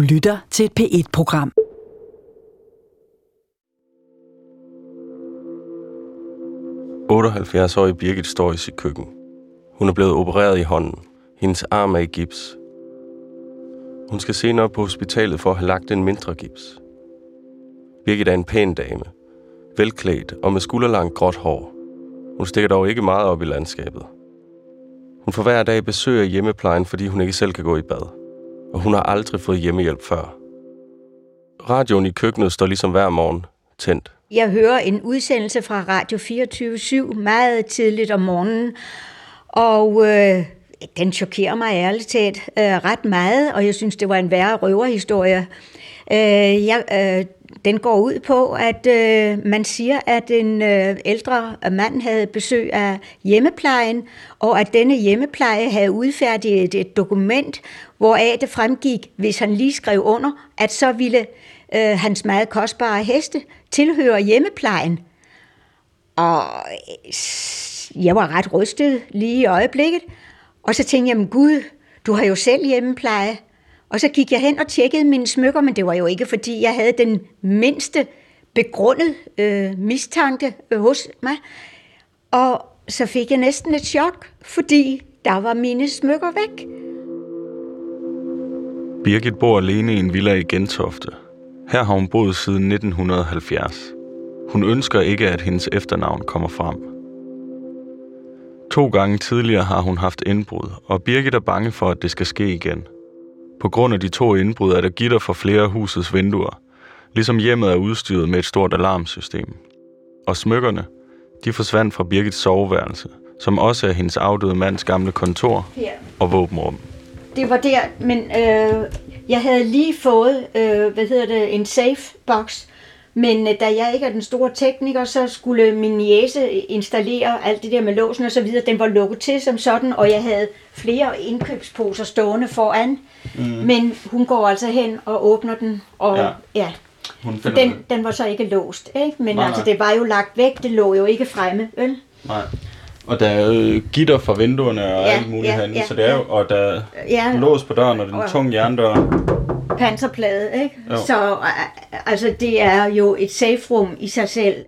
Du lytter til et P1-program. årige Birgit står i sit køkken. Hun er blevet opereret i hånden. Hendes arm er i gips. Hun skal senere på hospitalet for at have lagt en mindre gips. Birgit er en pæn dame. Velklædt og med skulderlangt gråt hår. Hun stikker dog ikke meget op i landskabet. Hun får hver dag besøg af hjemmeplejen, fordi hun ikke selv kan gå i bad. Og hun har aldrig fået hjemmehjælp før. Radioen i køkkenet står ligesom hver morgen tændt. Jeg hører en udsendelse fra Radio 24-7 meget tidligt om morgenen, og øh, den chokerer mig ærligt talt øh, ret meget, og jeg synes, det var en værre røverhistorie. Øh, jeg, øh, den går ud på, at øh, man siger, at en øh, ældre mand havde besøg af hjemmeplejen, og at denne hjemmepleje havde udfærdiget et, et dokument, hvoraf det fremgik, hvis han lige skrev under, at så ville øh, hans meget kostbare heste tilhøre hjemmeplejen. Og øh, jeg var ret rystet lige i øjeblikket, og så tænkte jeg, men gud, du har jo selv hjemmepleje. Og så gik jeg hen og tjekkede mine smykker, men det var jo ikke, fordi jeg havde den mindste begrundet øh, mistanke øh, hos mig. Og så fik jeg næsten et chok, fordi der var mine smykker væk. Birgit bor alene i en villa i Gentofte. Her har hun boet siden 1970. Hun ønsker ikke, at hendes efternavn kommer frem. To gange tidligere har hun haft indbrud, og Birgit er bange for, at det skal ske igen – på grund af de to indbrud er der gitter for flere husets vinduer, ligesom hjemmet er udstyret med et stort alarmsystem. Og smykkerne, de forsvandt fra Birgits soveværelse, som også er hendes afdøde mands gamle kontor og våbenrum. Det var der, men øh, jeg havde lige fået, øh, hvad hedder det, en safe box, men øh, da jeg ikke er den store tekniker, så skulle min niece installere alt det der med låsen og så videre. Den var lukket til som sådan, og jeg havde flere indkøbsposer stående foran. Mm. Men hun går altså hen og åbner den, og ja. ja. Hun den, den var så ikke låst, ikke? men nej, altså, nej. det var jo lagt væk, det lå jo ikke fremme, vel? Nej. Og der er jo gitter for vinduerne og ja, alt muligt ja, herinde, ja, så det er jo, og der er ja, lås på døren, og den tung jerndør. Panserplade, ikke? Jo. Så altså, det er jo et safe room i sig selv.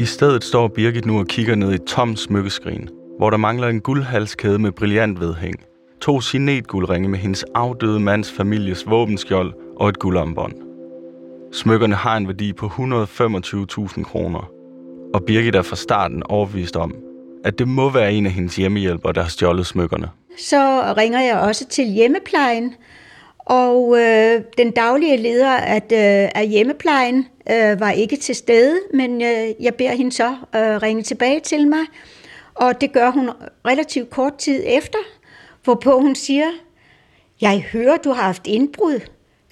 I stedet står Birgit nu og kigger ned i et smykkeskrin, hvor der mangler en guldhalskæde med brillant vedhæng to signetguldringe med hendes afdøde mands families våbenskjold og et guldarmbånd. Smykkerne har en værdi på 125.000 kroner, og Birgit er fra starten overbevist om, at det må være en af hendes hjemmehjælpere, der har stjålet smykkerne. Så ringer jeg også til hjemmeplejen, og øh, den daglige leder at, øh, af hjemmeplejen øh, var ikke til stede, men øh, jeg beder hende så øh, ringe tilbage til mig, og det gør hun relativt kort tid efter, Hvorpå hun siger, jeg hører, du har haft indbrud.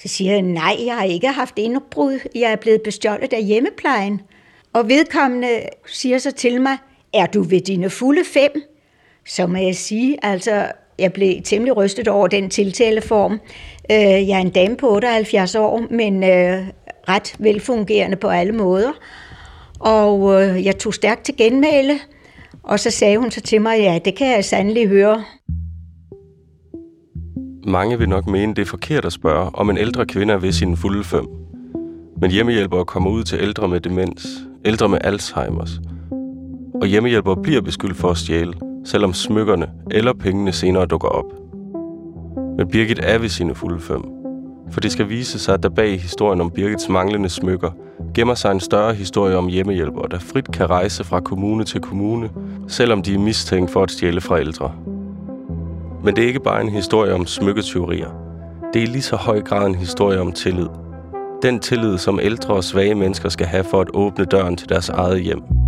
Så siger jeg, nej, jeg har ikke haft indbrud. Jeg er blevet bestjålet af hjemmeplejen. Og vedkommende siger så til mig, er du ved dine fulde fem? Så må jeg sige, altså, jeg blev temmelig rystet over den tiltaleform. Øh, jeg er en dame på 78 år, men øh, ret velfungerende på alle måder. Og øh, jeg tog stærkt til genmæle, og så sagde hun så til mig, ja, det kan jeg sandelig høre. Mange vil nok mene, det er forkert at spørge, om en ældre kvinde er ved sine fulde fem. Men hjemmehjælpere kommer ud til ældre med demens, ældre med Alzheimer's. Og hjemmehjælpere bliver beskyldt for at stjæle, selvom smykkerne eller pengene senere dukker op. Men Birgit er ved sine fulde fem. For det skal vise sig, at der bag historien om Birgits manglende smykker gemmer sig en større historie om hjemmehjælpere, der frit kan rejse fra kommune til kommune, selvom de er mistænkt for at stjæle fra ældre. Men det er ikke bare en historie om smykketyverier. Det er lige så høj grad en historie om tillid. Den tillid, som ældre og svage mennesker skal have for at åbne døren til deres eget hjem.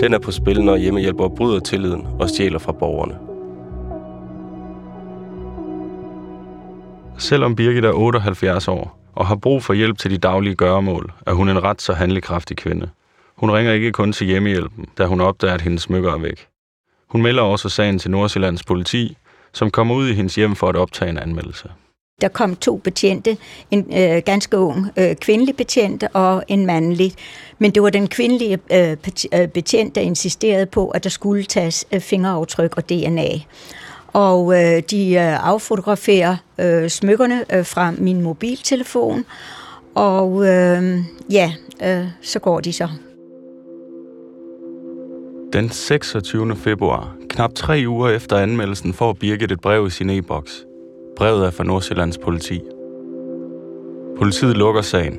Den er på spil, når hjemmehjælpere bryder tilliden og stjæler fra borgerne. Selvom Birgit er 78 år og har brug for hjælp til de daglige gøremål, er hun en ret så handlekraftig kvinde. Hun ringer ikke kun til hjemmehjælpen, da hun opdager, at hendes smykker er væk. Hun melder også sagen til Nordsjællands politi, som kommer ud i hendes hjem for at optage en anmeldelse. Der kom to betjente, en øh, ganske ung øh, kvindelig betjent og en mandlig. Men det var den kvindelige øh, øh betjent, der insisterede på, at der skulle tages øh, fingeraftryk og DNA. og øh, de øh, affotograferer øh, smykkerne øh, fra min mobiltelefon, og øh, ja, øh, så går de så. Den 26. februar, knap tre uger efter anmeldelsen, får Birgit et brev i sin e-boks. Brevet er fra Nordsjællands politi. Politiet lukker sagen.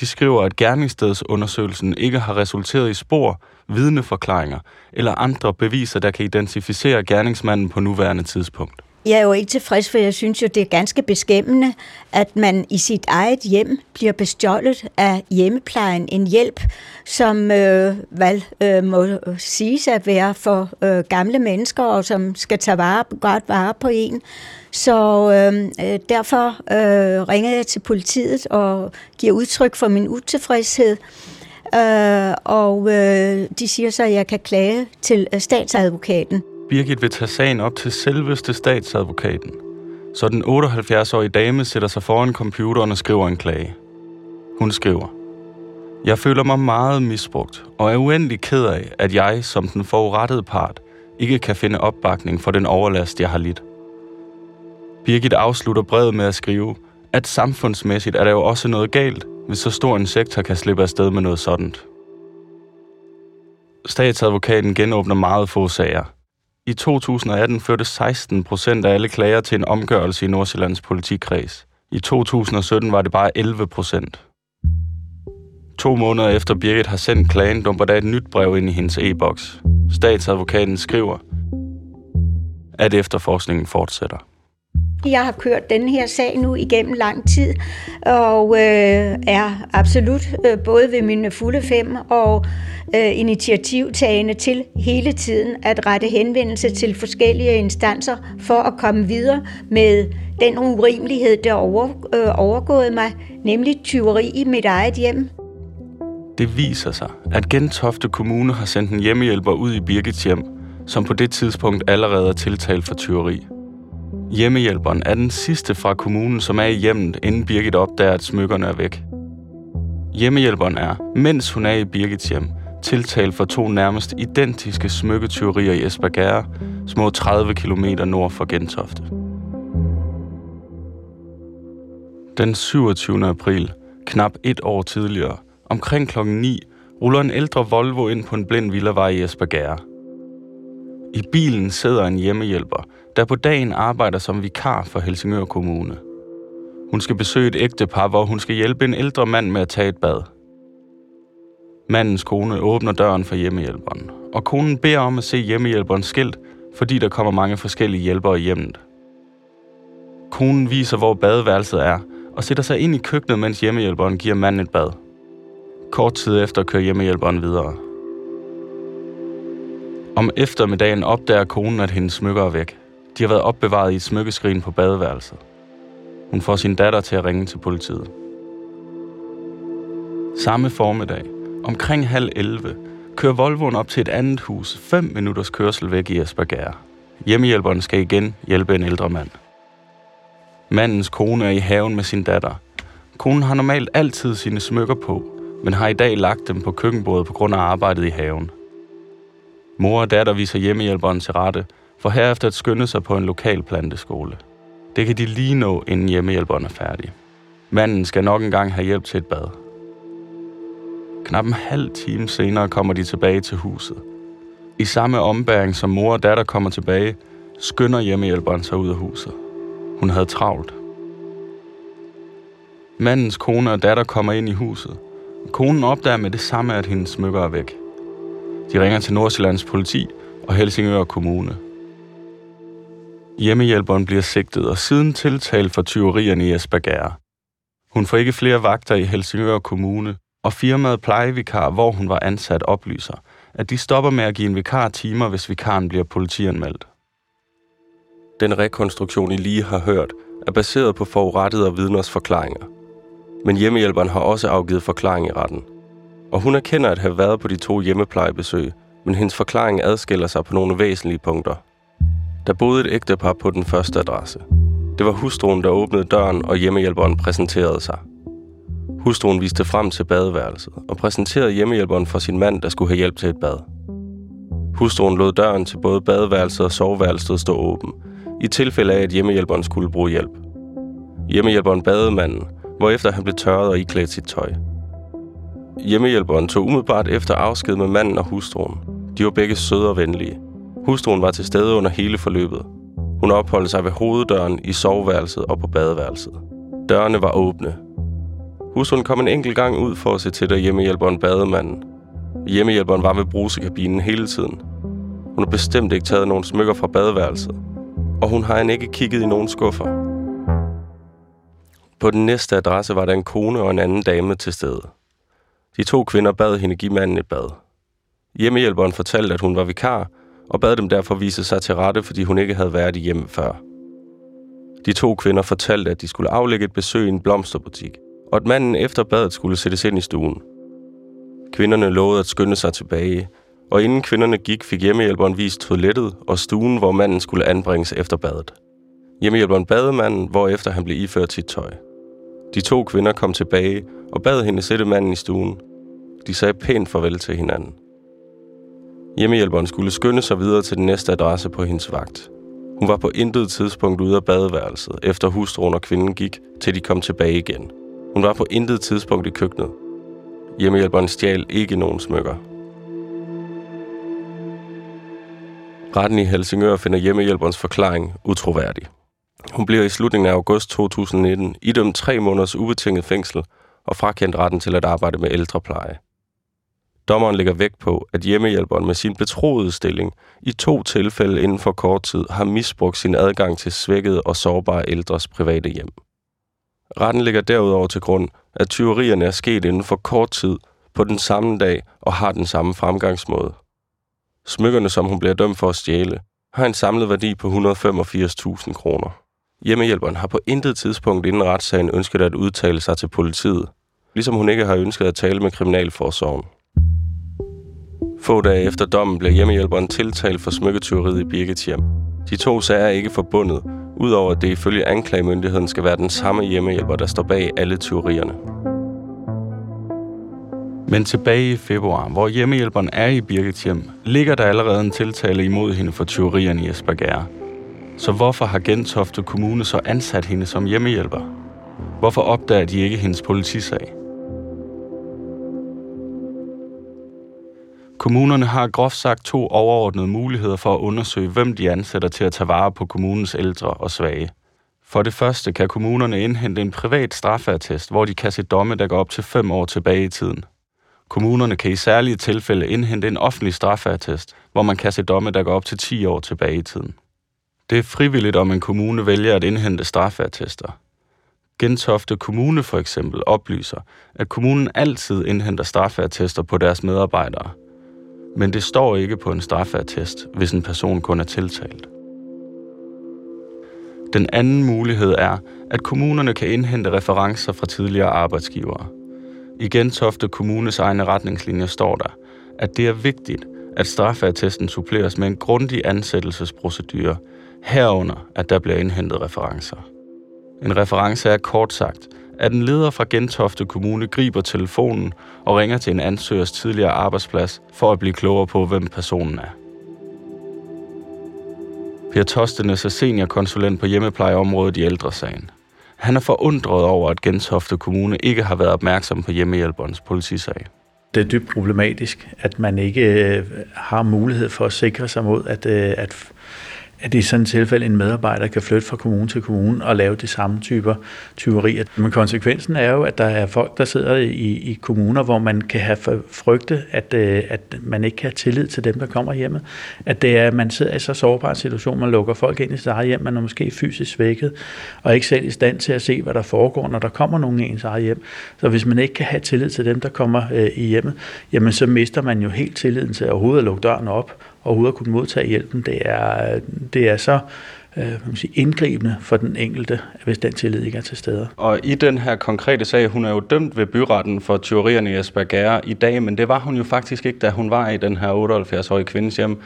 De skriver, at gerningsstedsundersøgelsen ikke har resulteret i spor, vidneforklaringer eller andre beviser, der kan identificere gerningsmanden på nuværende tidspunkt. Jeg er jo ikke tilfreds, for jeg synes jo, det er ganske beskæmmende, at man i sit eget hjem bliver bestjålet af hjemmeplejen. En hjælp, som øh, vel, øh, må siges at være for øh, gamle mennesker, og som skal tage vare, godt vare på en. Så øh, øh derfor øh, ringer jeg til politiet og giver udtryk for min utilfredshed. Øh, og øh, de siger så, at jeg kan klage til øh, statsadvokaten. Birgit vil tage sagen op til selveste statsadvokaten. Så den 78-årige dame sætter sig foran computeren og skriver en klage. Hun skriver, Jeg føler mig meget misbrugt, og er uendelig ked af, at jeg, som den forurettede part, ikke kan finde opbakning for den overlast, jeg har lidt. Birgit afslutter brevet med at skrive, at samfundsmæssigt er der jo også noget galt, hvis så stor en sektor kan slippe afsted med noget sådan. Statsadvokaten genåbner meget få sager. I 2018 førte 16 procent af alle klager til en omgørelse i Nordsjællands politikreds. I 2017 var det bare 11 procent. To måneder efter Birgit har sendt klagen, dumper der et nyt brev ind i hendes e-boks. Statsadvokaten skriver, at efterforskningen fortsætter. Jeg har kørt den her sag nu igennem lang tid, og øh, er absolut øh, både ved mine fulde fem og øh, initiativtagende til hele tiden at rette henvendelse til forskellige instanser for at komme videre med den urimelighed, der over, øh, overgået mig, nemlig tyveri i mit eget hjem. Det viser sig, at Gentofte Kommune har sendt en hjemmehjælper ud i Birgits hjem, som på det tidspunkt allerede er tiltalt for tyveri. Hjemmehjælperen er den sidste fra kommunen, som er i hjemmet, inden Birgit opdager, at smykkerne er væk. Hjemmehjælperen er, mens hun er i Birgits hjem, tiltalt for to nærmest identiske smykketyverier i Esbjerg, små 30 km nord for Gentofte. Den 27. april, knap et år tidligere, omkring klokken 9, ruller en ældre Volvo ind på en blind villavej i Esbjerg. I bilen sidder en hjemmehjælper, der på dagen arbejder som vikar for Helsingør Kommune. Hun skal besøge et ægtepar, hvor hun skal hjælpe en ældre mand med at tage et bad. Mandens kone åbner døren for hjemmehjælperen, og konen beder om at se hjemmehjælperens skilt, fordi der kommer mange forskellige hjælpere i hjemmet. Konen viser, hvor badeværelset er, og sætter sig ind i køkkenet, mens hjemmehjælperen giver manden et bad. Kort tid efter kører hjemmehjælperen videre. Om eftermiddagen opdager konen, at hendes smykker er væk. De har været opbevaret i et smykkeskrin på badeværelset. Hun får sin datter til at ringe til politiet. Samme formiddag, omkring halv 11, kører Volvoen op til et andet hus, 5 minutters kørsel væk i Esbjerg. Hjemmehjælperen skal igen hjælpe en ældre mand. Mandens kone er i haven med sin datter. Konen har normalt altid sine smykker på, men har i dag lagt dem på køkkenbordet på grund af arbejdet i haven. Mor og datter viser hjemmehjælperen til rette, for herefter at skynde sig på en lokal planteskole. Det kan de lige nå, inden hjemmehjælperen er færdig. Manden skal nok engang have hjælp til et bad. Knap en halv time senere kommer de tilbage til huset. I samme ombæring som mor og datter kommer tilbage, skynder hjemmehjælperen sig ud af huset. Hun havde travlt. Mandens kone og datter kommer ind i huset. Konen opdager med det samme, at hendes smykker er væk. De ringer til Nordsjællands politi og Helsingør Kommune. Hjemmehjælperen bliver sigtet og siden tiltalt for tyverierne i Esbjerg. Hun får ikke flere vagter i Helsingør Kommune, og firmaet Plejevikar, hvor hun var ansat, oplyser, at de stopper med at give en vikar timer, hvis vikaren bliver politianmeldt. Den rekonstruktion, I lige har hørt, er baseret på forurettede og vidners forklaringer. Men hjemmehjælperen har også afgivet forklaring i retten. Og hun erkender at have været på de to hjemmeplejebesøg, men hendes forklaring adskiller sig på nogle væsentlige punkter. Der boede et ægtepar på den første adresse. Det var hustruen, der åbnede døren, og hjemmehjælperen præsenterede sig. Hustruen viste frem til badeværelset og præsenterede hjemmehjælperen for sin mand, der skulle have hjælp til et bad. Hustruen lod døren til både badeværelset og soveværelset stå åben, i tilfælde af, at hjemmehjælperen skulle bruge hjælp. Hjemmehjælperen badede manden, hvorefter han blev tørret og iklædt sit tøj. Hjemmehjælperen tog umiddelbart efter afsked med manden og hustruen. De var begge søde og venlige. Hustruen var til stede under hele forløbet. Hun opholdt sig ved hoveddøren i soveværelset og på badeværelset. Dørene var åbne. Hustruen kom en enkelt gang ud for at se til, at hjemmehjælperen bademanden. Hjemmehjælperen var ved brusekabinen hele tiden. Hun har bestemt ikke taget nogen smykker fra badeværelset, og hun har end ikke kigget i nogen skuffer. På den næste adresse var der en kone og en anden dame til stede. De to kvinder bad hende give manden et bad. Hjemmehjælperen fortalte, at hun var vikar, og bad dem derfor vise sig til rette, fordi hun ikke havde været i hjemme før. De to kvinder fortalte, at de skulle aflægge et besøg i en blomsterbutik, og at manden efter badet skulle sættes ind i stuen. Kvinderne lovede at skynde sig tilbage, og inden kvinderne gik, fik hjemmehjælperen vist toilettet og stuen, hvor manden skulle anbringes efter badet. Hjemmehjælperen bad manden, hvorefter han blev iført sit tøj. De to kvinder kom tilbage og bad hende sætte manden i stuen. De sagde pænt farvel til hinanden. Hjemmehjælperen skulle skynde sig videre til den næste adresse på hendes vagt. Hun var på intet tidspunkt ude af badeværelset, efter hustruen og kvinden gik, til de kom tilbage igen. Hun var på intet tidspunkt i køkkenet. Hjemmehjælperen stjal ikke nogen smykker. Retten i Helsingør finder hjemmehjælperens forklaring utroværdig. Hun bliver i slutningen af august 2019 idømt tre måneders ubetinget fængsel og frakendt retten til at arbejde med ældrepleje. Dommeren lægger vægt på, at hjemmehjælperen med sin betroede stilling i to tilfælde inden for kort tid har misbrugt sin adgang til svækkede og sårbare ældres private hjem. Retten ligger derudover til grund, at tyverierne er sket inden for kort tid på den samme dag og har den samme fremgangsmåde. Smykkerne, som hun bliver dømt for at stjæle, har en samlet værdi på 185.000 kroner. Hjemmehjælperen har på intet tidspunkt inden retssagen ønsket at udtale sig til politiet, ligesom hun ikke har ønsket at tale med Kriminalforsorgen. Få dage efter dommen blev hjemmehjælperen tiltalt for smykketyveriet i Birgits hjem. De to sager er ikke forbundet, udover at det ifølge anklagemyndigheden skal være den samme hjemmehjælper, der står bag alle tyverierne. Men tilbage i februar, hvor hjemmehjælperen er i Birgits hjem, ligger der allerede en tiltale imod hende for tyverierne i Esbjerg. Så hvorfor har Gentofte Kommune så ansat hende som hjemmehjælper? Hvorfor opdager de ikke hendes politisag? Kommunerne har groft sagt to overordnede muligheder for at undersøge, hvem de ansætter til at tage vare på kommunens ældre og svage. For det første kan kommunerne indhente en privat straffertest, hvor de kan se domme, der går op til fem år tilbage i tiden. Kommunerne kan i særlige tilfælde indhente en offentlig straffertest, hvor man kan se domme, der går op til 10 år tilbage i tiden. Det er frivilligt, om en kommune vælger at indhente straffertester. Gentofte Kommune for eksempel oplyser, at kommunen altid indhenter straffertester på deres medarbejdere. Men det står ikke på en straffeattest, hvis en person kun er tiltalt. Den anden mulighed er, at kommunerne kan indhente referencer fra tidligere arbejdsgivere. I Gentofte Kommunes egne retningslinjer står der, at det er vigtigt, at straffeattesten suppleres med en grundig ansættelsesprocedure, herunder at der bliver indhentet referencer. En reference er kort sagt, at en leder fra Gentofte Kommune griber telefonen og ringer til en ansøgers tidligere arbejdsplads for at blive klogere på, hvem personen er. Per Tostenes er seniorkonsulent på hjemmeplejeområdet i ældresagen. Han er forundret over, at Gentofte Kommune ikke har været opmærksom på hjemmehjælperens politisag. Det er dybt problematisk, at man ikke øh, har mulighed for at sikre sig mod, at, øh, at at det i sådan et tilfælde en medarbejder kan flytte fra kommune til kommune og lave de samme typer tyverier. Men konsekvensen er jo, at der er folk, der sidder i, i kommuner, hvor man kan have frygte, at, øh, at man ikke kan have tillid til dem, der kommer hjemme. At det er, at man sidder i så sårbar en situation, man lukker folk ind i sit eget hjem, man er måske fysisk svækket, og ikke selv i stand til at se, hvad der foregår, når der kommer nogen i ens eget hjem. Så hvis man ikke kan have tillid til dem, der kommer øh, i hjemmet, jamen så mister man jo helt tilliden til at overhovedet at lukke døren op, overhovedet at kunne modtage hjælpen, det er, det er så øh, man sige, indgribende for den enkelte, hvis den tillid ikke er til stede. Og i den her konkrete sag, hun er jo dømt ved byretten for tyverierne i Esbjerg i dag, men det var hun jo faktisk ikke, da hun var i den her 78-årige kvindes hjem.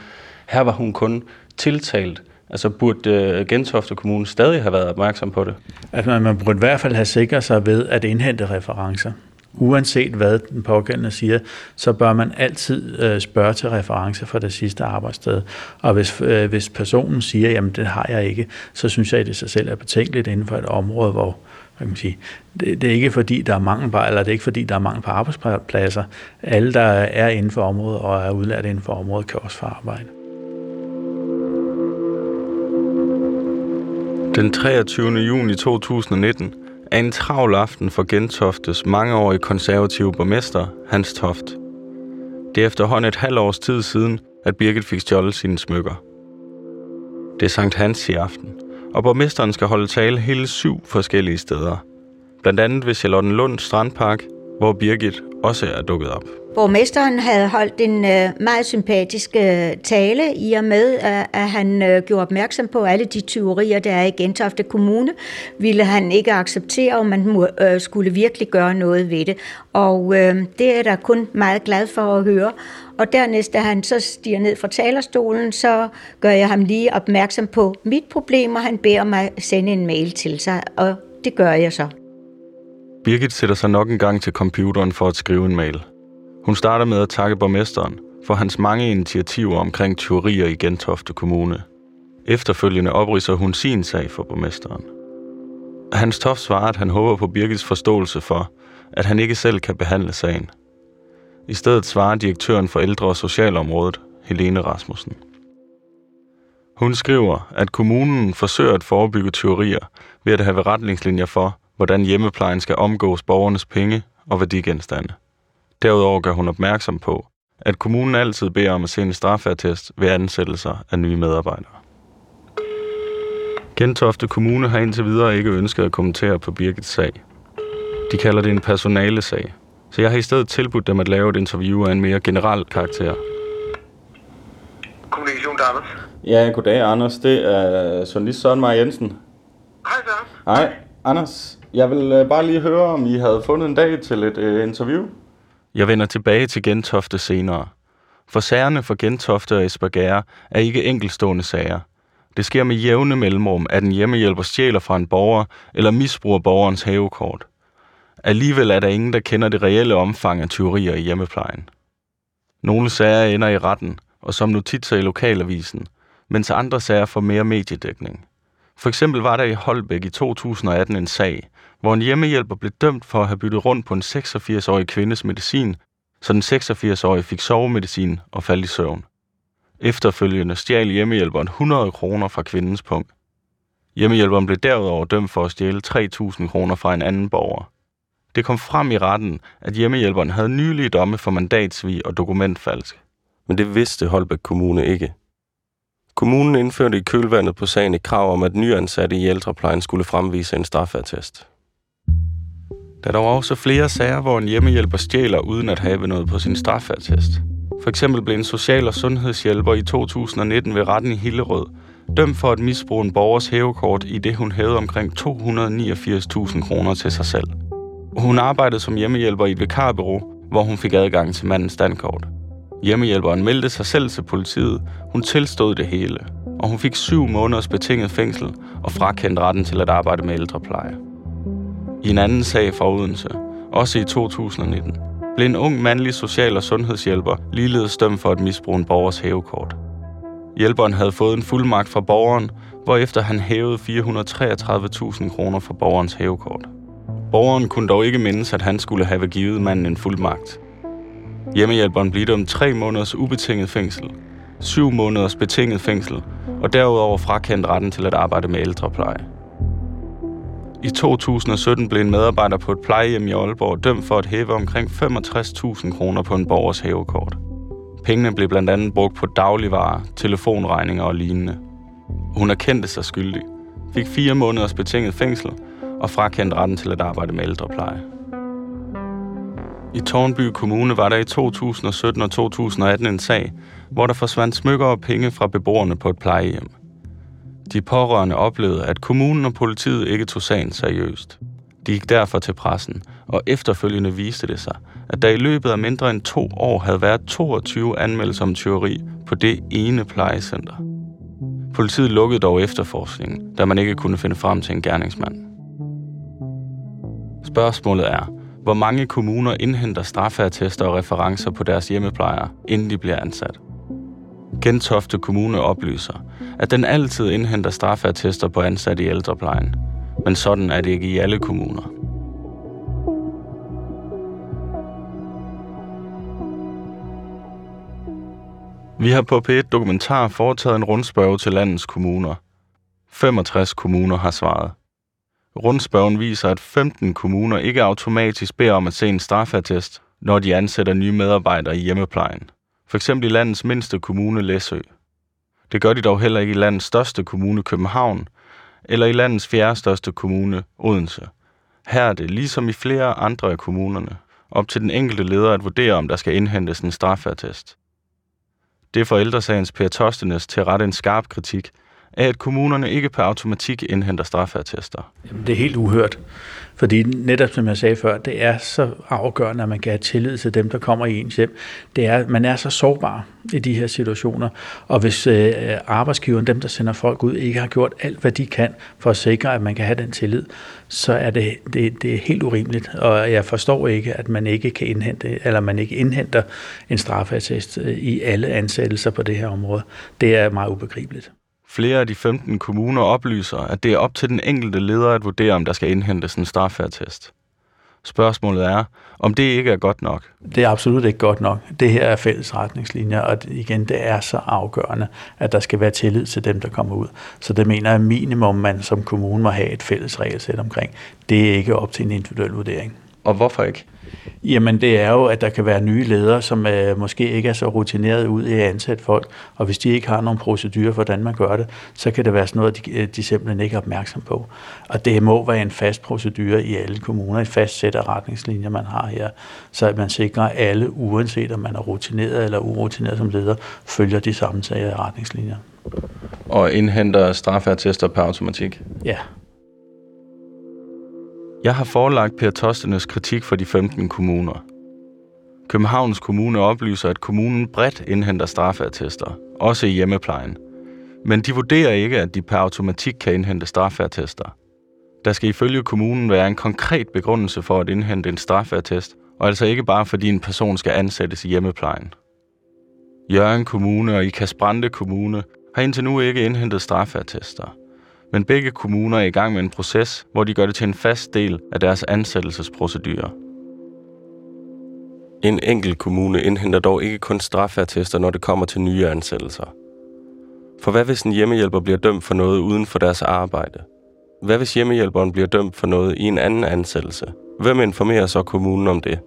Her var hun kun tiltalt. Altså burde uh, Gentofte Kommune stadig have været opmærksom på det? Altså man burde i hvert fald have sikret sig ved at indhente referencer uanset hvad den pågældende siger, så bør man altid øh, spørge til reference fra det sidste arbejdssted. Og hvis, øh, hvis personen siger, jamen det har jeg ikke, så synes jeg, at det sig selv er betænkeligt inden for et område, hvor hvad kan man sige, det, det er ikke fordi, der er mangel på, eller det er ikke fordi, der er mangel på arbejdspladser. Alle, der er inden for området og er udlært inden for området, kan også få arbejde. Den 23. juni 2019 er en travl aften for Gentoftes mangeårige konservative borgmester, Hans Toft. Det er efterhånden et halvt års tid siden, at Birgit fik stjålet sine smykker. Det er Sankt Hans i aften, og borgmesteren skal holde tale hele syv forskellige steder. Blandt andet ved Charlottenlund Strandpark, hvor Birgit også er dukket op. Borgmesteren havde holdt en øh, meget sympatisk øh, tale i og med, øh, at, han gjorde opmærksom på alle de tyverier, der er i Gentofte Kommune, ville han ikke acceptere, og man skulle virkelig gøre noget ved det. Og det er der kun meget glad for at høre. Og dernæst, da han så stiger ned fra talerstolen, så gør jeg ham lige opmærksom på mit problem, og han beder mig sende en mail til sig, og det gør jeg så. Birgit sætter sig nok en gang til computeren for at skrive en mail. Hun starter med at takke borgmesteren for hans mange initiativer omkring tyverier i Gentofte Kommune. Efterfølgende opridser hun sin sag for borgmesteren. Hans Toft svarer, at han håber på Birgits forståelse for, at han ikke selv kan behandle sagen. I stedet svarer direktøren for ældre- og socialområdet, Helene Rasmussen. Hun skriver, at kommunen forsøger at forebygge tyverier ved at have retningslinjer for, hvordan hjemmeplejen skal omgås borgernes penge og værdigenstande. Derudover gør hun opmærksom på, at kommunen altid beder om at se en straffertest ved ansættelser af nye medarbejdere. Gentofte Kommune har indtil videre ikke ønsket at kommentere på Birgits sag. De kalder det en personale sag, så jeg har i stedet tilbudt dem at lave et interview af en mere generel karakter. Kommunikation til Anders. Ja, goddag Anders. Det er journalist Søren Mar Jensen. Hej så. Hej, Anders. Jeg vil øh, bare lige høre, om I havde fundet en dag til et øh, interview. Jeg vender tilbage til Gentofte senere. For sagerne for Gentofte og Esbergære er ikke enkelstående sager. Det sker med jævne mellemrum, at en hjemmehjælper stjæler fra en borger eller misbruger borgerens havekort. Alligevel er der ingen, der kender det reelle omfang af tyverier i hjemmeplejen. Nogle sager ender i retten, og som notitser i lokalavisen, mens andre sager får mere mediedækning. For eksempel var der i Holbæk i 2018 en sag, hvor en hjemmehjælper blev dømt for at have byttet rundt på en 86-årig kvindes medicin, så den 86-årige fik sovemedicin og faldt i søvn. Efterfølgende stjal hjemmehjælperen 100 kroner fra kvindens punkt. Hjemmehjælperen blev derudover dømt for at stjæle 3.000 kroner fra en anden borger. Det kom frem i retten, at hjemmehjælperen havde nylige domme for mandatsvig og dokumentfalsk. Men det vidste Holbæk Kommune ikke. Kommunen indførte i kølvandet på sagen et krav om, at nyansatte i ældreplejen skulle fremvise en straffatest. Der er dog også flere sager, hvor en hjemmehjælper stjæler uden at have noget på sin straffatest. For eksempel blev en social- og sundhedshjælper i 2019 ved retten i Hillerød dømt for at misbruge en borgers hævekort i det hun hævede omkring 289.000 kroner til sig selv. Hun arbejdede som hjemmehjælper i et vikarbureau, hvor hun fik adgang til mandens standkort. Hjemmehjælperen meldte sig selv til politiet. Hun tilstod det hele, og hun fik syv måneders betinget fængsel og frakendt retten til at arbejde med ældrepleje. I en anden sag fra Odense, også i 2019, blev en ung mandlig social- og sundhedshjælper ligeledes dømt for at misbruge en borgers hævekort. Hjælperen havde fået en fuldmagt fra borgeren, hvorefter han hævede 433.000 kroner for borgerens hævekort. Borgeren kunne dog ikke mindes, at han skulle have givet manden en fuldmagt. Hjemmehjælperen blev dømt tre måneders ubetinget fængsel, syv måneders betinget fængsel og derudover frakendt retten til at arbejde med ældrepleje. I 2017 blev en medarbejder på et plejehjem i Aalborg dømt for at hæve omkring 65.000 kroner på en borgers hævekort. Pengene blev blandt andet brugt på dagligvarer, telefonregninger og lignende. Hun erkendte sig skyldig, fik fire måneders betinget fængsel og frakendt retten til at arbejde med ældrepleje. I Tornby Kommune var der i 2017 og 2018 en sag, hvor der forsvandt smykker og penge fra beboerne på et plejehjem. De pårørende oplevede, at kommunen og politiet ikke tog sagen seriøst. De gik derfor til pressen, og efterfølgende viste det sig, at der i løbet af mindre end to år havde været 22 anmeldelser om tyveri på det ene plejecenter. Politiet lukkede dog efterforskningen, da man ikke kunne finde frem til en gerningsmand. Spørgsmålet er, hvor mange kommuner indhenter straffeattester og referencer på deres hjemmeplejere, inden de bliver ansat. Gentofte Kommune oplyser, at den altid indhenter straffeattester på ansatte i ældreplejen, men sådan er det ikke i alle kommuner. Vi har på P1 Dokumentar foretaget en rundspørge til landets kommuner. 65 kommuner har svaret. Rundspørgen viser, at 15 kommuner ikke automatisk beder om at se en straffatest, når de ansætter nye medarbejdere i hjemmeplejen. For eksempel i landets mindste kommune, Læsø. Det gør de dog heller ikke i landets største kommune, København, eller i landets fjerde største kommune, Odense. Her er det, ligesom i flere andre af kommunerne, op til den enkelte leder at vurdere, om der skal indhentes en straffatest. Det får ældresagens Per Tostenes til at rette en skarp kritik af, at kommunerne ikke per automatik indhenter straffeattester. Jamen, det er helt uhørt, fordi netop som jeg sagde før, det er så afgørende, at man kan have tillid til dem, der kommer i ens hjem. Det er, man er så sårbar i de her situationer, og hvis øh, arbejdsgiveren, dem der sender folk ud, ikke har gjort alt, hvad de kan for at sikre, at man kan have den tillid, så er det, det, det er helt urimeligt, og jeg forstår ikke, at man ikke kan indhente, eller man ikke indhenter en straffeattest øh, i alle ansættelser på det her område. Det er meget ubegribeligt. Flere af de 15 kommuner oplyser, at det er op til den enkelte leder at vurdere, om der skal indhentes en straffærtest. Spørgsmålet er, om det ikke er godt nok. Det er absolut ikke godt nok. Det her er fælles retningslinjer, og igen, det er så afgørende, at der skal være tillid til dem, der kommer ud. Så det mener jeg minimum, man som kommune må have et fælles regelsæt omkring. Det er ikke op til en individuel vurdering. Og hvorfor ikke? Jamen det er jo, at der kan være nye ledere, som øh, måske ikke er så rutineret ud i at ansætte folk, og hvis de ikke har nogen procedurer for, hvordan man gør det, så kan det være sådan noget, de, øh, de simpelthen ikke er opmærksom på. Og det må være en fast procedure i alle kommuner, et fast sæt af retningslinjer, man har her, så at man sikrer, at alle, uanset om man er rutineret eller urutineret som leder, følger de samme retningslinjer. Og indhenter straffeattester per automatik? Ja. Jeg har forelagt Per Tostenes kritik for de 15 kommuner. Københavns Kommune oplyser, at kommunen bredt indhenter straffeattester, også i hjemmeplejen. Men de vurderer ikke, at de per automatik kan indhente straffeattester. Der skal ifølge kommunen være en konkret begrundelse for at indhente en straffeattest, og altså ikke bare fordi en person skal ansættes i hjemmeplejen. Jørgen Kommune og Ikas Brande Kommune har indtil nu ikke indhentet straffeattester men begge kommuner er i gang med en proces, hvor de gør det til en fast del af deres ansættelsesprocedurer. En enkelt kommune indhenter dog ikke kun straffertester, når det kommer til nye ansættelser. For hvad hvis en hjemmehjælper bliver dømt for noget uden for deres arbejde? Hvad hvis hjemmehjælperen bliver dømt for noget i en anden ansættelse? Hvem informerer så kommunen om det?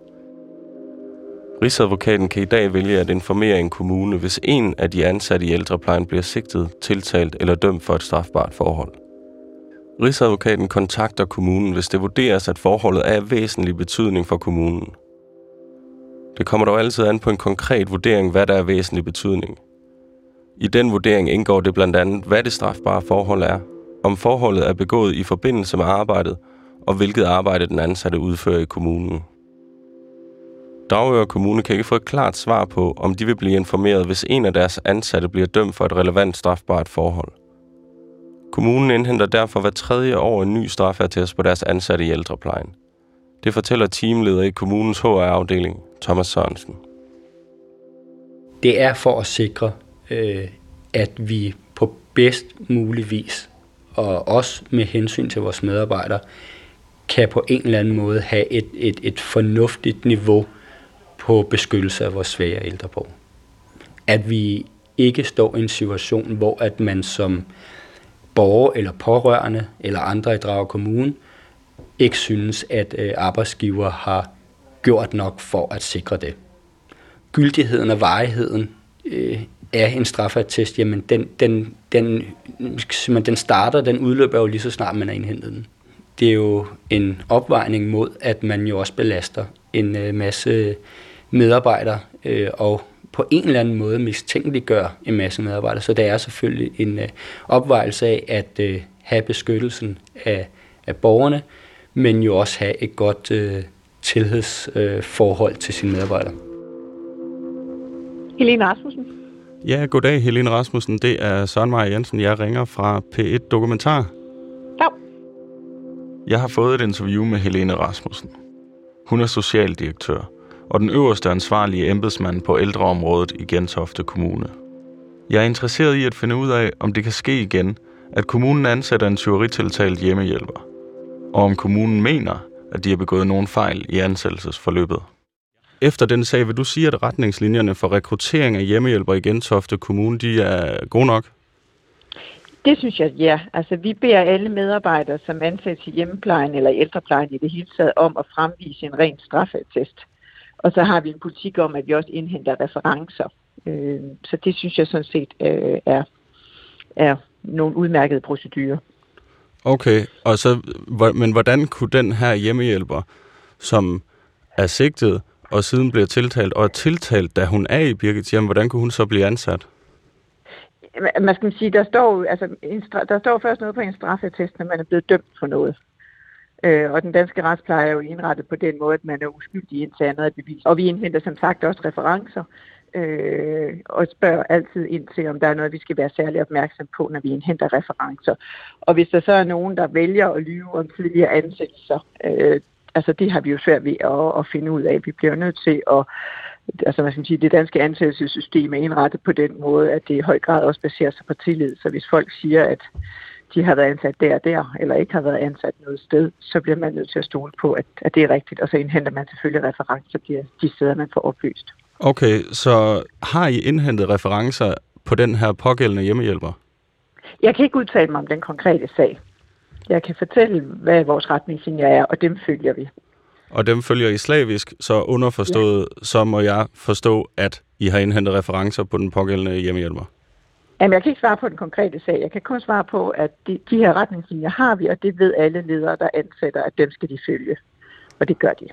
Rigsadvokaten kan i dag vælge at informere en kommune, hvis en af de ansatte i ældreplejen bliver sigtet, tiltalt eller dømt for et strafbart forhold. Rigsadvokaten kontakter kommunen, hvis det vurderes, at forholdet er af væsentlig betydning for kommunen. Det kommer dog altid an på en konkret vurdering, hvad der er væsentlig betydning. I den vurdering indgår det blandt andet, hvad det strafbare forhold er, om forholdet er begået i forbindelse med arbejdet, og hvilket arbejde den ansatte udfører i kommunen. Dragør Kommune kan ikke få et klart svar på, om de vil blive informeret, hvis en af deres ansatte bliver dømt for et relevant strafbart forhold. Kommunen indhenter derfor hver tredje år en ny straffertest på deres ansatte i ældreplejen. Det fortæller teamleder i kommunens HR-afdeling, Thomas Sørensen. Det er for at sikre, øh, at vi på bedst mulig vis, og også med hensyn til vores medarbejdere, kan på en eller anden måde have et, et, et fornuftigt niveau på beskyttelse af vores svære ældreborg. på. At vi ikke står i en situation, hvor at man som borger eller pårørende eller andre i Drage Kommune ikke synes, at øh, arbejdsgiver har gjort nok for at sikre det. Gyldigheden og varigheden øh, af en straffatest, jamen den, den, den, man, den starter, den udløber jo lige så snart man er indhentet den. Det er jo en opvejning mod, at man jo også belaster en øh, masse medarbejdere øh, og på en eller anden måde mistænkeliggør en masse medarbejdere. Så det er selvfølgelig en øh, opvejelse af at øh, have beskyttelsen af, af borgerne, men jo også have et godt øh, tilhedsforhold øh, til sine medarbejdere. Helene Rasmussen. Ja, goddag Helene Rasmussen. Det er Søren Maja Jensen. Jeg ringer fra P1 Dokumentar. Ja. Jeg har fået et interview med Helene Rasmussen. Hun er socialdirektør og den øverste ansvarlige embedsmand på ældreområdet i Gentofte Kommune. Jeg er interesseret i at finde ud af, om det kan ske igen, at kommunen ansætter en tyveritiltalt hjemmehjælper, og om kommunen mener, at de har begået nogen fejl i ansættelsesforløbet. Efter den sag vil du sige, at retningslinjerne for rekruttering af hjemmehjælper i Gentofte Kommune, de er gode nok? Det synes jeg, ja. Altså, vi beder alle medarbejdere, som ansættes i hjemmeplejen eller ældreplejen i det hele taget, om at fremvise en ren straffetest. Og så har vi en politik om, at vi også indhenter referencer. Øh, så det synes jeg sådan set øh, er, er nogle udmærkede procedurer. Okay, og så, men hvordan kunne den her hjemmehjælper, som er sigtet og siden bliver tiltalt, og er tiltalt, da hun er i Birgit hjem, hvordan kunne hun så blive ansat? Man skal sige, der står, altså, der står først noget på en straffetest, når man er blevet dømt for noget. Øh, og den danske retspleje er jo indrettet på den måde, at man er uskyldig indtil andet er bevist. Og vi indhenter som sagt også referencer, øh, og spørger altid ind til, om der er noget, vi skal være særlig opmærksom på, når vi indhenter referencer. Og hvis der så er nogen, der vælger at lyve om tidligere ansættelser, øh, altså det har vi jo svært ved at, at finde ud af. Vi bliver nødt til at altså hvad skal sige, det danske ansættelsessystem er indrettet på den måde, at det i høj grad også baserer sig på tillid. Så hvis folk siger, at de har været ansat der og der, eller ikke har været ansat noget sted, så bliver man nødt til at stole på, at, at det er rigtigt, og så indhenter man selvfølgelig referencer til de steder, man får oplyst. Okay, så har I indhentet referencer på den her pågældende hjemmehjælper? Jeg kan ikke udtale mig om den konkrete sag. Jeg kan fortælle, hvad vores retningslinjer er, og dem følger vi. Og dem følger I slavisk, så underforstået, ja. så må jeg forstå, at I har indhentet referencer på den pågældende hjemmehjælper? Jamen, jeg kan ikke svare på den konkrete sag. Jeg kan kun svare på, at de, de her retningslinjer har vi, og det ved alle ledere, der ansætter, at dem skal de følge. Og det gør de.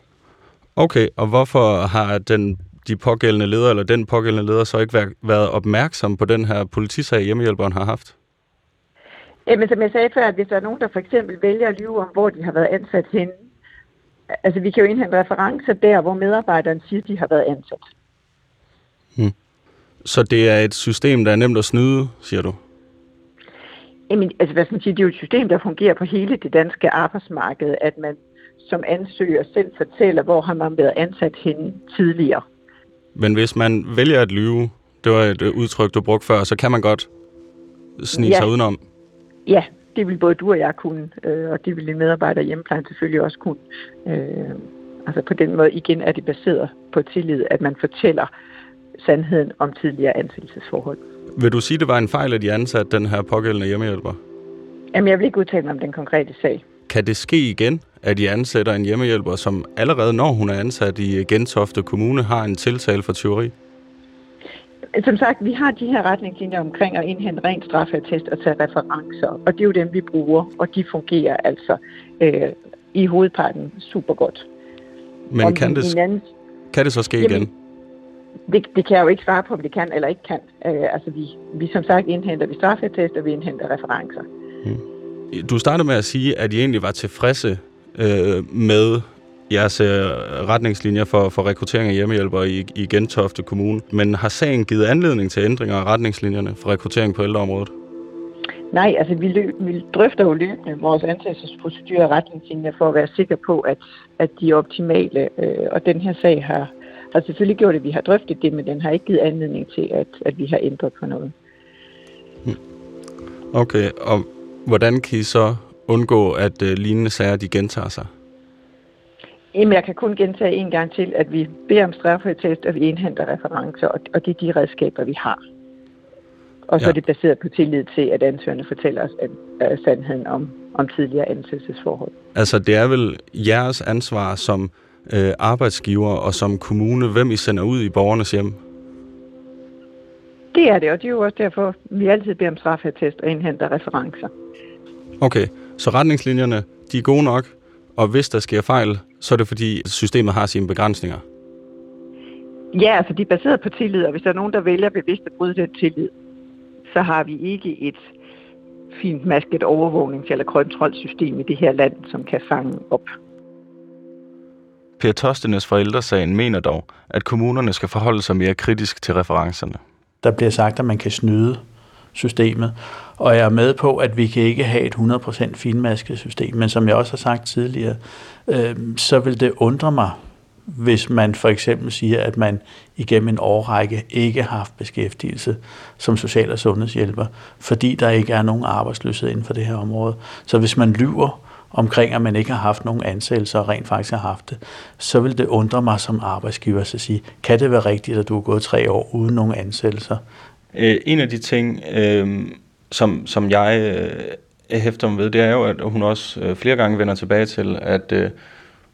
Okay, og hvorfor har den, de pågældende ledere, eller den pågældende leder, så ikke været opmærksom på den her politisag, hjemmehjælperen har haft? Jamen, som jeg sagde før, at hvis der er nogen, der for eksempel vælger at lyve om, hvor de har været ansat henne, altså vi kan jo indhente referencer der, hvor medarbejderen siger, de har været ansat. Hmm. Så det er et system, der er nemt at snyde, siger du? Jamen, altså hvad skal man sige, det er jo et system, der fungerer på hele det danske arbejdsmarked, at man som ansøger selv fortæller, hvor har man været ansat henne tidligere. Men hvis man vælger at lyve, det var et udtryk, du brugte før, så kan man godt snige ja. sig udenom? Ja, det vil både du og jeg kunne, øh, og det vil en medarbejder i hjemmeplejen selvfølgelig også kunne. Øh, altså på den måde igen er det baseret på tillid, at man fortæller sandheden om tidligere ansættelsesforhold. Vil du sige, det var en fejl, at de ansatte den her pågældende hjemmehjælper? Jamen, jeg vil ikke udtale mig om den konkrete sag. Kan det ske igen, at de ansætter en hjemmehjælper, som allerede når hun er ansat i Gentofte Kommune, har en tiltale for tyveri? Som sagt, vi har de her retningslinjer omkring at indhente ren straffetest og tage referencer, og det er jo dem, vi bruger, og de fungerer altså øh, i hovedparten super godt. Men kan det, anden... kan det så ske jamen, igen? Det, det kan jeg jo ikke svare på, om det kan eller ikke kan. Øh, altså, vi, vi som sagt indhenter vi straffetest, og vi indhenter referencer. Hmm. Du startede med at sige, at I egentlig var tilfredse øh, med jeres øh, retningslinjer for, for rekruttering af hjemmehjælpere i, i Gentofte Kommune. Men har sagen givet anledning til ændringer af retningslinjerne for rekruttering på ældreområdet? Nej, altså vi, løb, vi drøfter jo løbende vores ansættelsesprocedurer og retningslinjer for at være sikre på, at, at de er optimale. Øh, og den her sag har, har selvfølgelig gjort, at vi har drøftet det, men den har ikke givet anledning til, at, at vi har ændret på noget. Hmm. Okay, og hvordan kan I så undgå, at uh, lignende sager de gentager sig? Jamen, jeg kan kun gentage en gang til, at vi beder om straffetest, og vi indhenter referencer, og, og det er de redskaber, vi har. Og så ja. er det baseret på tillid til, at ansøgerne fortæller os at, at sandheden om, om tidligere ansættelsesforhold. Altså, det er vel jeres ansvar som øh, arbejdsgiver og som kommune, hvem I sender ud i borgernes hjem? Det er det, og det er jo også derfor, vi altid beder om straffetest og indhenter referencer. Okay, så retningslinjerne, de er gode nok, og hvis der sker fejl, så er det fordi systemet har sine begrænsninger? Ja, altså de er baseret på tillid, og hvis der er nogen, der vælger bevidst at bryde den tillid, så har vi ikke et fint masket overvågnings- eller kontrolsystem i det her land, som kan fange op. Per Tostenes fra ældresagen mener dog, at kommunerne skal forholde sig mere kritisk til referencerne. Der bliver sagt, at man kan snyde systemet. Og jeg er med på, at vi kan ikke have et 100% finmasket system, men som jeg også har sagt tidligere, øh, så vil det undre mig, hvis man for eksempel siger, at man igennem en årrække ikke har haft beskæftigelse som social- og sundhedshjælper, fordi der ikke er nogen arbejdsløshed inden for det her område. Så hvis man lyver omkring, at man ikke har haft nogen ansættelser og rent faktisk har haft det, så vil det undre mig som arbejdsgiver at sige, kan det være rigtigt, at du er gået tre år uden nogen ansættelser? Øh, en af de ting, øh, som, som jeg øh, hæfter mig ved, det er jo, at hun også øh, flere gange vender tilbage til, at øh,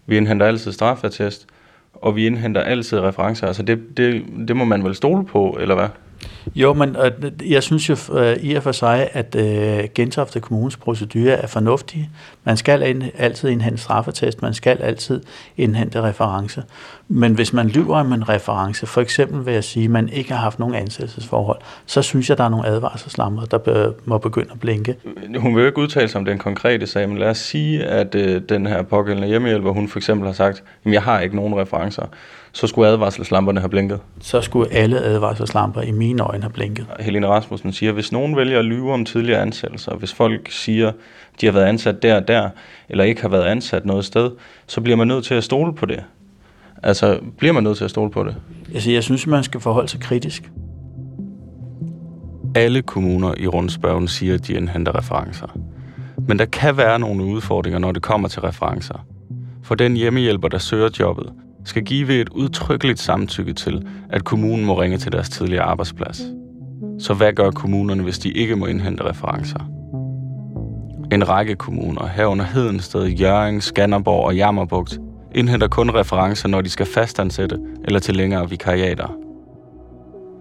vi indhenter altid straffetest, og vi indhenter altid referencer. Altså det, det, det må man vel stole på, eller hvad? Jo, men øh, jeg synes jo øh, i og for sig, at øh, Gentofte Kommunes procedurer er fornuftige. Man skal ind, altid indhente straffetest, man skal altid indhente reference. Men hvis man lyver om en reference, for eksempel ved at sige, at man ikke har haft nogen ansættelsesforhold, så synes jeg, der er nogle advarselslamper, der be, må begynde at blinke. Hun vil jo ikke udtale sig om den konkrete sag, men lad os sige, at øh, den her pågældende hjemmehjælper, hun for eksempel har sagt, at jeg har ikke nogen referencer så skulle advarselslamperne have blinket. Så skulle alle advarselslamper i mine øjne have blinket. Helene Rasmussen siger, hvis nogen vælger at lyve om tidligere ansættelser, hvis folk siger, de har været ansat der og der, eller ikke har været ansat noget sted, så bliver man nødt til at stole på det. Altså, bliver man nødt til at stole på det? Altså, jeg synes, man skal forholde sig kritisk. Alle kommuner i rundspørgen siger, at de indhenter referencer. Men der kan være nogle udfordringer, når det kommer til referencer. For den hjemmehjælper, der søger jobbet, skal give et udtrykkeligt samtykke til, at kommunen må ringe til deres tidligere arbejdsplads. Så hvad gør kommunerne, hvis de ikke må indhente referencer? En række kommuner, herunder Hedensted, Jørgen, Skanderborg og Jammerbugt, indhenter kun referencer, når de skal fastansætte eller til længere vikariater –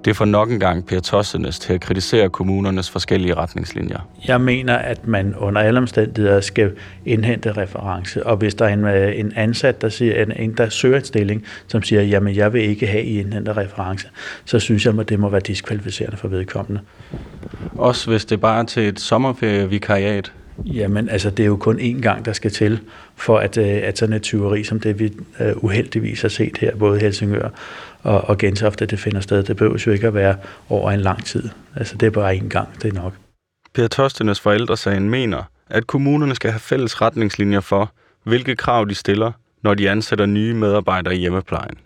det får nok engang Per Tossenes til at kritisere kommunernes forskellige retningslinjer. Jeg mener, at man under alle omstændigheder skal indhente reference, og hvis der er en, øh, en ansat, der, siger, en, en, der søger en stilling, som siger, jamen jeg vil ikke have, I indhenter reference, så synes jeg, at det må være diskvalificerende for vedkommende. Også hvis det bare er til et sommerferievikariat? Jamen, altså, det er jo kun én gang, der skal til, for at, øh, at sådan et tyveri, som det vi uh, uheldigvis har set her, både Helsingør og, og Gentofte, det finder sted. Det behøver jo ikke at være over en lang tid. Altså, det er bare én gang, det er nok. Per Tostenes forældresagen mener, at kommunerne skal have fælles retningslinjer for, hvilke krav de stiller, når de ansætter nye medarbejdere i hjemmeplejen.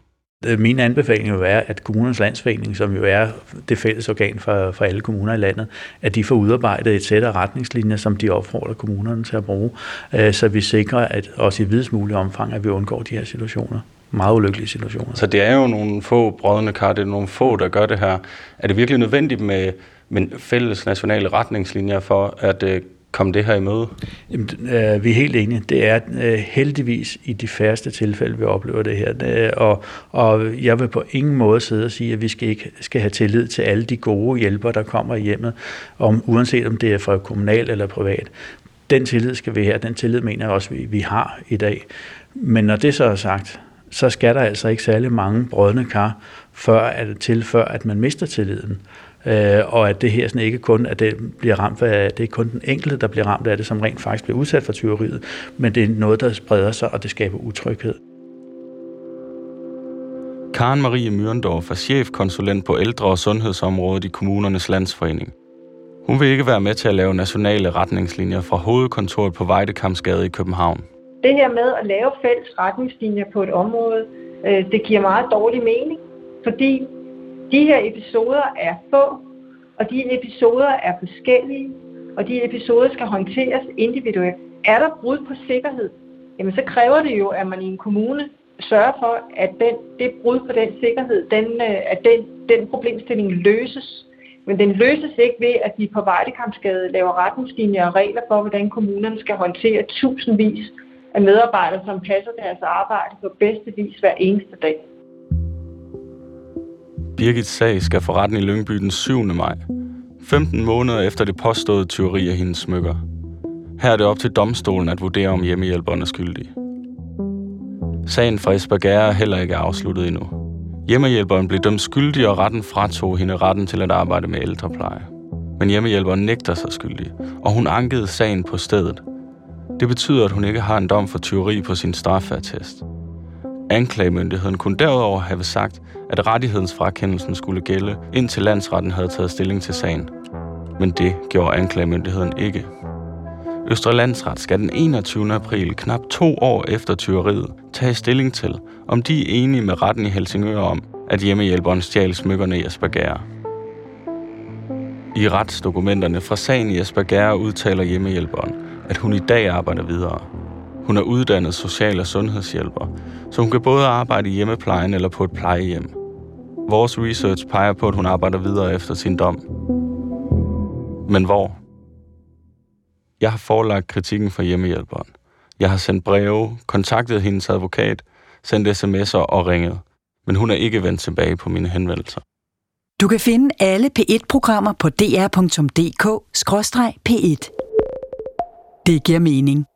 Øh, min anbefaling vil være, at kommunernes landsforening, som jo er det fælles organ for, for alle kommuner i landet, at de får udarbejdet et sæt af retningslinjer, som de opfordrer kommunerne til at bruge, øh, så vi sikrer, at også i videst mulig omfang, at vi undgår de her situationer meget ulykkelige situationer. Så det er jo nogle få brødende kar, det er nogle få, der gør det her. Er det virkelig nødvendigt med, med fælles nationale retningslinjer for at øh, komme det her i møde? Jamen, øh, vi er helt enige. Det er øh, heldigvis i de færreste tilfælde, vi oplever det her. Det, og, og jeg vil på ingen måde sidde og sige, at vi skal ikke skal have tillid til alle de gode hjælpere, der kommer i hjemmet, om, uanset om det er fra kommunal eller privat. Den tillid skal vi have. Den tillid mener jeg også, vi, vi har i dag. Men når det så er sagt, så skal der altså ikke særlig mange brødne kar før, at, til, før at man mister tilliden. Øh, og at det her sådan ikke kun at det bliver ramt af, det er kun den enkelte, der bliver ramt af det, som rent faktisk bliver udsat for tyveriet, men det er noget, der spreder sig, og det skaber utryghed. Karen Marie Myrendorf er chefkonsulent på ældre- og sundhedsområdet i kommunernes landsforening. Hun vil ikke være med til at lave nationale retningslinjer fra hovedkontoret på Vejdekamsgade i København. Det her med at lave fælles retningslinjer på et område, øh, det giver meget dårlig mening, fordi de her episoder er få, og de episoder er forskellige, og de episoder skal håndteres individuelt. Er der brud på sikkerhed, jamen så kræver det jo, at man i en kommune sørger for, at den, det brud på den sikkerhed, den, øh, at den, den problemstilling løses. Men den løses ikke ved, at de på Vejlekampsgade laver retningslinjer og regler for, hvordan kommunerne skal håndtere tusindvis af medarbejdere, som passer deres arbejde på bedste vis hver eneste dag. Birgits sag skal for retten i Lyngby den 7. maj. 15 måneder efter det påståede tyveri af hendes smykker. Her er det op til domstolen at vurdere, om hjemmehjælperen er skyldig. Sagen fra Esbergære er heller ikke afsluttet endnu. Hjemmehjælperen blev dømt skyldig, og retten fratog hende retten til at arbejde med ældrepleje. Men hjemmehjælperen nægter sig skyldig, og hun ankede sagen på stedet. Det betyder, at hun ikke har en dom for tyveri på sin straffertest. Anklagemyndigheden kunne derudover have sagt, at rettighedsfrakendelsen skulle gælde, indtil landsretten havde taget stilling til sagen. Men det gjorde anklagemyndigheden ikke. Østre Landsret skal den 21. april, knap to år efter tyveriet, tage stilling til, om de er enige med retten i Helsingør om, at hjemmehjælperen stjal smykkerne i Asperger. I retsdokumenterne fra sagen i Asperger udtaler hjemmehjælperen, at hun i dag arbejder videre. Hun er uddannet social- og sundhedshjælper, så hun kan både arbejde i hjemmeplejen eller på et plejehjem. Vores research peger på, at hun arbejder videre efter sin dom. Men hvor? Jeg har forelagt kritikken fra hjemmehjælperen. Jeg har sendt breve, kontaktet hendes advokat, sendt sms'er og ringet. Men hun er ikke vendt tilbage på mine henvendelser. Du kan finde alle P1-programmer på dr.dk-p1. Det giver mening.